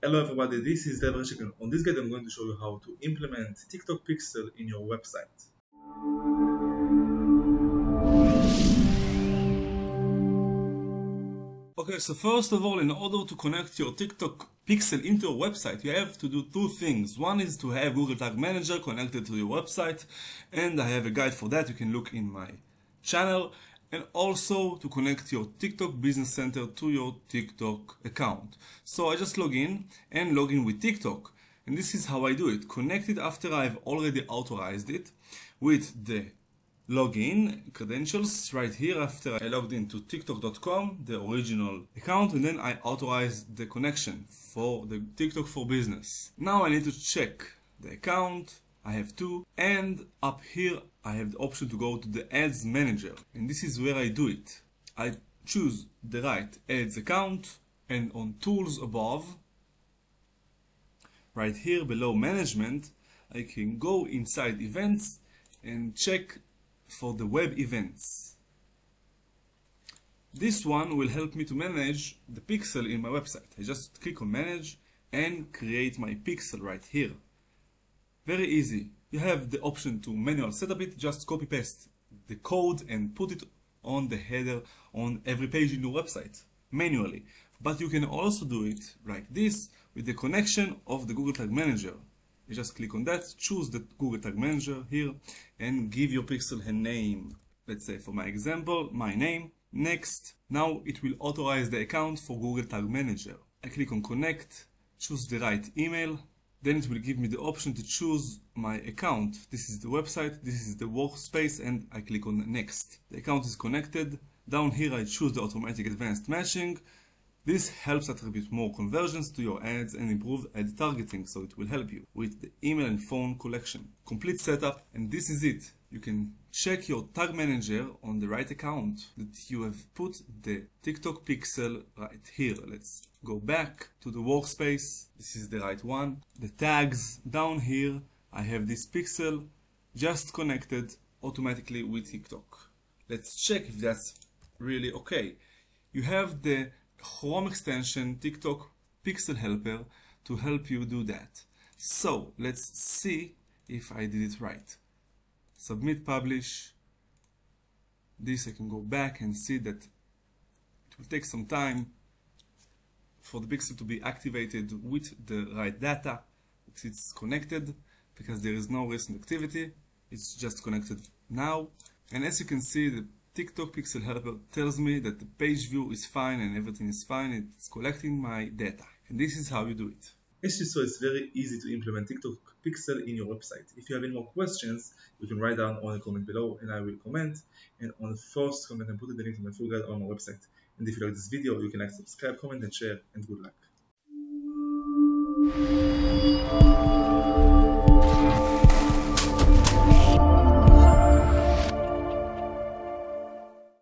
Hello everybody, this is Itay Verchik. On this guide I'm going to show you how to implement TikTok Pixel in your website. Okay, so first of all, in order to connect your TikTok Pixel into your website, you have to do two things. One is to have Google Tag Manager connected to your website, and I have a guide for that you can look in my channel and also to connect your TikTok Business Center to your TikTok account. So I just log in and log in with TikTok. And this is how I do it. Connect it after I've already authorized it with the login credentials right here after I logged into TikTok.com, the original account, and then I authorize the connection for the TikTok for Business. Now I need to check the account, I have two and up here I have the option to go to the ads manager and this is where I do it. I choose the right ads account and on tools above right here below management I can go inside events and check for the web events. This one will help me to manage the pixel in my website. I just click on manage and create my pixel right here. Very easy. You have the option to manual setup it, just copy paste the code and put it on the header on every page in your website manually. But you can also do it like this with the connection of the Google Tag Manager. You just click on that, choose the Google Tag Manager here and give your pixel a name. Let's say for my example, my name. Next, now it will authorize the account for Google Tag Manager. I click on connect, choose the right email, then it will give me the option to choose my account. This is the website, this is the workspace and I click on next. The account is connected. Down here I choose the automatic advanced matching. This helps attribute more conversions to your ads and improve ad targeting so it will help you with the email and phone collection. Complete setup and this is it. You can check your tag manager on the right account that you have put the TikTok pixel right here. Let's go back to the workspace. This is the right one. The tags down here, I have this pixel just connected automatically with TikTok. Let's check if that's really okay. You have the Chrome extension TikTok Pixel Helper to help you do that. So let's see if I did it right. Submit publish. This I can go back and see that it will take some time for the pixel to be activated with the right data. It's connected because there is no recent activity. It's just connected now. And as you can see the TikTok pixel helper tells me that the page view is fine and everything is fine it's collecting my data and this is how you do it as you saw, it's very easy to implement TikTok Pixel in your website. If you have any more questions, you can write down on a comment below and I will comment. And on the first comment, I'm putting the link to my full guide on my website. And if you like this video, you can like, subscribe, comment, and share. And good luck.